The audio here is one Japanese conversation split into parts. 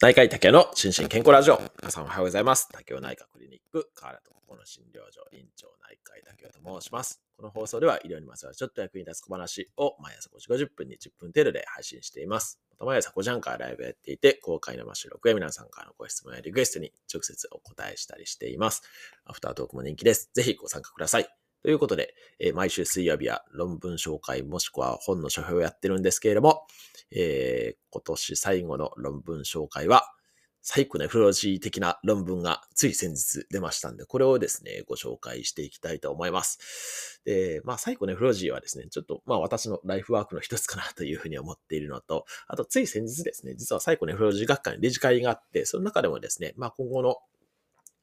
内科医竹の心身健康ラジオ。皆さんおはようございます。竹雄内科クリニック、河原とこの診療所、院長内科医竹雄と申します。この放送では医療にまつわるちょっと役に立つ小話を毎朝5時50分に10分程度で配信しています。また毎朝5時半からライブやっていて、公開生収録や皆さんからのご質問やリクエストに直接お答えしたりしています。アフタートークも人気です。ぜひご参加ください。ということで、えー毎週水曜日は論文紹介もしくは本の書評をやってるんですけれども、えー今年最後の論文紹介は、サイコネフロジー的な論文がつい先日出ましたんで、これをですね、ご紹介していきたいと思います。で、まあ、サイコネフロジーはですね、ちょっと、まあ、私のライフワークの一つかなというふうに思っているのと、あと、つい先日ですね、実はサイコネフロジー学会の理事会があって、その中でもですね、まあ、今後の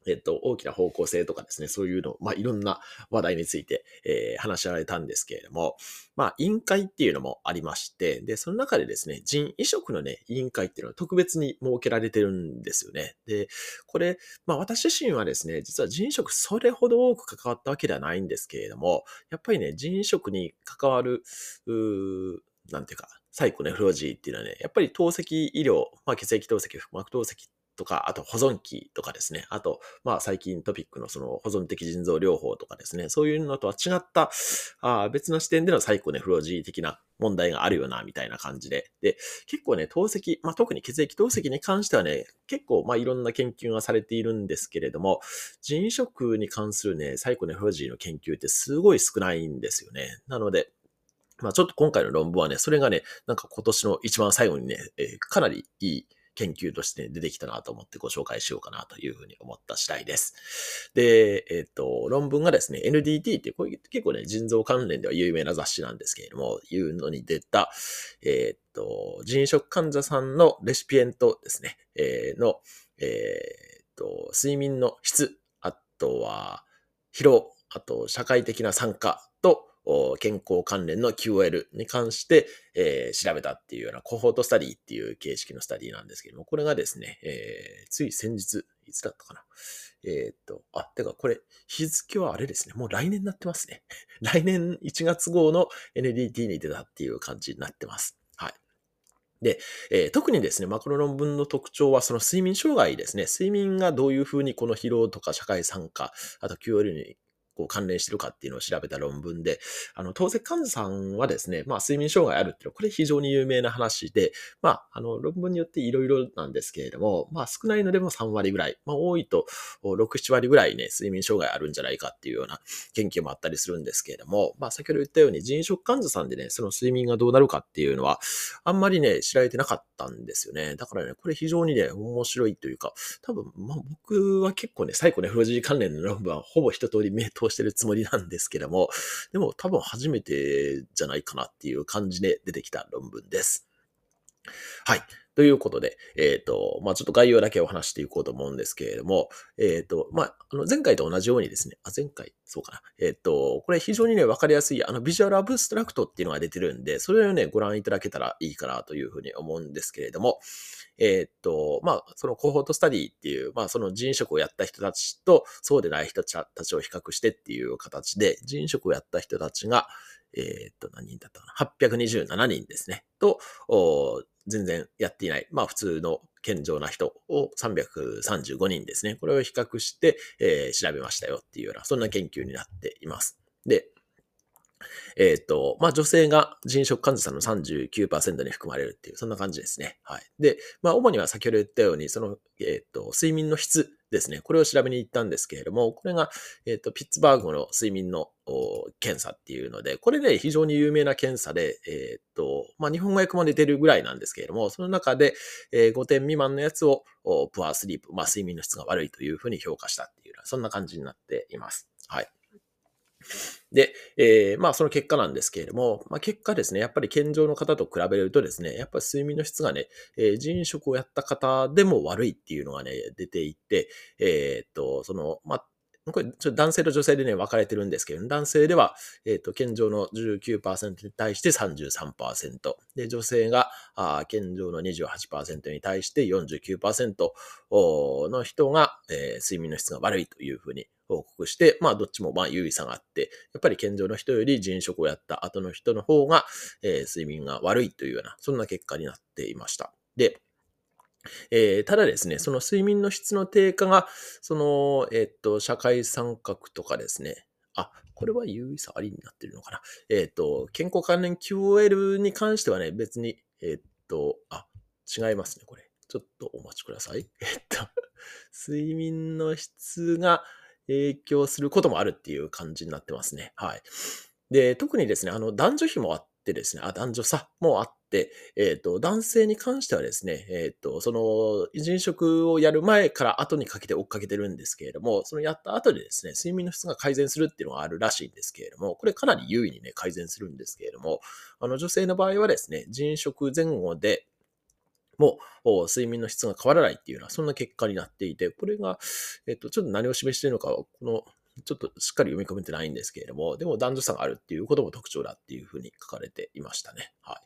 えっと、大きな方向性とかですね、そういうの、まあ、いろんな話題について、えー話し合われたんですけれども、まあ、委員会っていうのもありまして、で、その中でですね、人移植のね、委員会っていうのは特別に設けられてるんですよね。で、これ、まあ、私自身はですね、実は人移植それほど多く関わったわけではないんですけれども、やっぱりね、人移植に関わる、うなんていうか、サイコネフロジーっていうのはね、やっぱり透析医療、まあ、血液透析、腹膜透析っとか、あと保存器とかですね。あと、まあ最近トピックのその保存的腎臓療法とかですね。そういうのとは違った、あ別の視点でのサイコネフロジー的な問題があるよな、みたいな感じで。で、結構ね、透析、まあ特に血液透析に関してはね、結構まあいろんな研究がされているんですけれども、人移植に関するね、サイコネフロジーの研究ってすごい少ないんですよね。なので、まあちょっと今回の論文はね、それがね、なんか今年の一番最後にね、えーかなりいい研究として出てきたなと思ってご紹介しようかなというふうに思った次第です。で、えっ、と、論文がですね、NDT ってこれ結構ね、腎臓関連では有名な雑誌なんですけれども、いうのに出た、えっ、と、腎移植患者さんのレシピエントですね、えーの、えっ、と、睡眠の質、あとは疲労、あと社会的な参加と、健康関連の QOL に関して、えー調べたっていうようなコホートスタディっていう形式のスタディなんですけども、これがですね、えーつい先日、いつだったかな。えーっと、あ、てかこれ、日付はあれですね、もう来年になってますね。来年1月号の NDT に出たっていう感じになってます。はい。で、えー特にですね、マクロ論文の特徴はその睡眠障害ですね。睡眠がどういうふうにこの疲労とか社会参加、あと QOL にこう関連してるかっていうのを調べた論文で、あの、透析患者さんはですね、まあ、睡眠障害あるっていうのは、これ非常に有名な話で、まあ、あの、論文によっていろいろなんですけれども、まあ、少ないのでも3割ぐらい、まあ、多いと6、7割ぐらいね、睡眠障害あるんじゃないかっていうような研究もあったりするんですけれども、まあ、先ほど言ったように、腎移植患者さんでね、その睡眠がどうなるかっていうのは、あんまりね、知られてなかったんですよね。だからね、これ非常にね、面白いというか、多分、まあ、僕は結構ね、サイコネフロジー関連の論文はほぼ一通り目通してるつもりなんですけども、でも多分初めてじゃないかなっていう感じで出てきた論文です。はい。ということで、えっ、と、まあちょっと概要だけお話していこうと思うんですけれども、えっ、と、まああの前回と同じようにですね、あ、前回、そうかな。えっ、と、これ非常にね、わかりやすい、あの、ビジュアルアブストラクトっていうのが出てるんで、それをね、ご覧いただけたらいいかなというふうに思うんですけれども、えっ、と、まあそのコホートスタディっていう、まあその人食をやった人たちと、そうでない人たちを比較してっていう形で、人食をやった人たちが、えっ、と、何人だったかな ?827 人ですね。と、全然やっていない、まあ普通の健常な人を335人ですね。これを比較して、えー調べましたよっていうような、そんな研究になっています。で、えっ、と、まあ女性が人食患者さんの39%に含まれるっていう、そんな感じですね。はい。で、まあ主には先ほど言ったように、その、えっ、と、睡眠の質ですね。これを調べに行ったんですけれども、これが、えっ、と、ピッツバーグの睡眠の検査っていうので、これね、非常に有名な検査で、えっ、と、まあ日本語訳も出てるぐらいなんですけれども、その中で、えー5点未満のやつを、おプアスリープ、まあ睡眠の質が悪いというふうに評価したっていう、そんな感じになっています。はい。で、えーまあその結果なんですけれども、まあ結果ですね、やっぱり健常の方と比べるとですね、やっぱり睡眠の質がね、えー人食をやった方でも悪いっていうのがね、出ていって、えーっと、その、まあ、これ、ちょ男性と女性でね、分かれてるんですけど、男性では、えーっと、健常の19%に対して33%。で、女性が、あ健常の28%に対して49%の人が、えー睡眠の質が悪いというふうに報告して、まあ、どっちもまあ優位差があって、やっぱり健常の人より人食をやった後の人の方が、えー睡眠が悪いというような、そんな結果になっていました。で、えーただですね、その睡眠の質の低下が、その、えっと、社会参画とかですね、あ、これは有意差ありになってるのかな。えっと、健康関連 QOL に関してはね、別に、えっと、あ、違いますね、これ。ちょっとお待ちください。えっと、睡眠の質が影響することもあるっていう感じになってますね。はい。で、特にですね、あの、男女比もあってですね、あ、男女差もあって、えっ、と、男性に関してはですね、えっ、と、その、人食をやる前から後にかけて追っかけてるんですけれども、そのやった後でですね、睡眠の質が改善するっていうのがあるらしいんですけれども、これかなり優位にね、改善するんですけれども、あの、女性の場合はですね、人食前後で、もう、睡眠の質が変わらないっていうような、そんな結果になっていて、これが、えっと、ちょっと何を示しているのかは、この、ちょっとしっかり読み込めてないんですけれども、でも男女差があるっていうことも特徴だっていうふうに書かれていましたね。はい。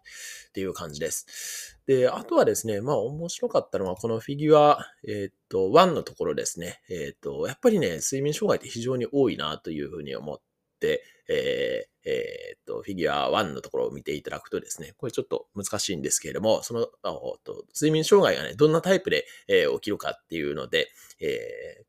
っていう感じです。で、あとはですね、まあ面白かったのは、このフィギュア、えっと、1のところですね。えっと、やっぱりね、睡眠障害って非常に多いなというふうに思って、えーえーっと、フィギュア1のところを見ていただくとですね、これちょっと難しいんですけれども、その、あおっと睡眠障害がね、どんなタイプで、えー起きるかっていうので、え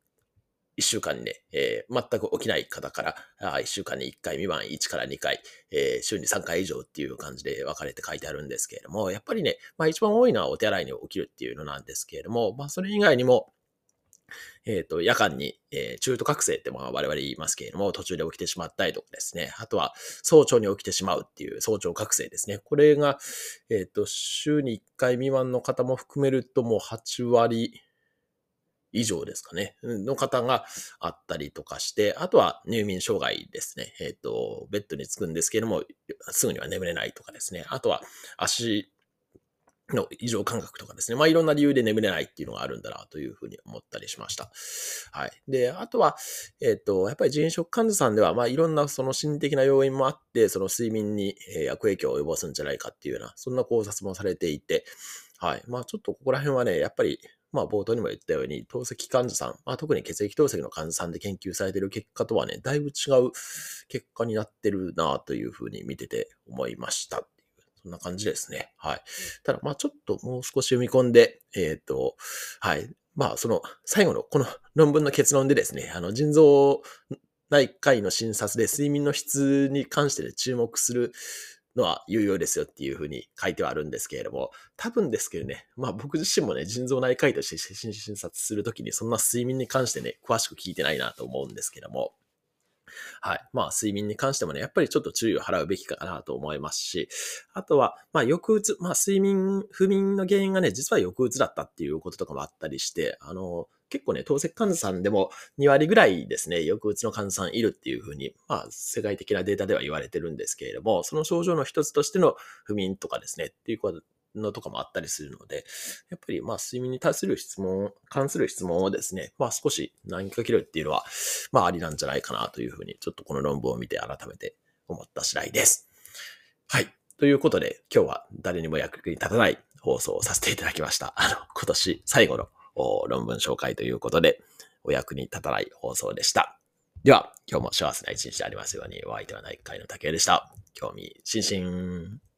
1週間にね、えー全く起きない方から、あ1週間に1回未満1から2回、えー週に3回以上っていう感じで分かれて書いてあるんですけれども、やっぱりね、まあ一番多いのはお手洗いに起きるっていうのなんですけれども、まあそれ以外にも、えっ、と、夜間に、えー中途覚醒ってまあ我々言いますけれども、途中で起きてしまったりとかですね。あとは、早朝に起きてしまうっていう早朝覚醒ですね。これが、えっ、と、週に1回未満の方も含めるともう8割以上ですかね。の方があったりとかして、あとは入眠障害ですね。えっ、と、ベッドに着くんですけれども、すぐには眠れないとかですね。あとは、足の異常感覚とかですね。まあ、いろんな理由で眠れないっていうのがあるんだなというふうに思ったりしました。はい。で、あとは、えっ、と、やっぱり人食患者さんでは、まあ、いろんなその心的な要因もあって、その睡眠に悪影響を及ぼすんじゃないかっていうような、そんな考察もされていて、はい。まあ、ちょっとここら辺はね、やっぱり、まあ、冒頭にも言ったように、透析患者さん、まあ、特に血液透析の患者さんで研究されている結果とはね、だいぶ違う結果になってるなというふうに見てて思いました。そんな感じですね。はい。ただ、まあちょっともう少し読み込んで、えっ、と、はい。まあその最後のこの論文の結論でですね、あの腎臓内科医の診察で睡眠の質に関してで注目するのは有用ですよっていうふうに書いてはあるんですけれども、多分ですけどね、まあ僕自身もね、腎臓内科医として診察するときにそんな睡眠に関してね、詳しく聞いてないなと思うんですけども、はい。まあ、睡眠に関してもね、やっぱりちょっと注意を払うべきかなと思いますし、あとは、まあ、抑うつ、まあ、睡眠、不眠の原因がね、実は抑うつだったっていうこととかもあったりして、あの、結構ね、透析患者さんでも2割ぐらいですね、抑うつの患者さんいるっていうふうに、まあ、世界的なデータでは言われてるんですけれども、その症状の一つとしての不眠とかですね、っていうことのとかもあったりするので、やっぱりまあ睡眠に対する質問、関する質問をですね、まあ少し投げかけるっていうのは、まあありなんじゃないかなというふうに、ちょっとこの論文を見て改めて思った次第です。はい。ということで、今日は誰にも役に立たない放送をさせていただきました。あの、今年最後の論文紹介ということで、お役に立たない放送でした。では、今日も幸せな一日でありますように、お相手は内科医の竹谷でした。興味津々。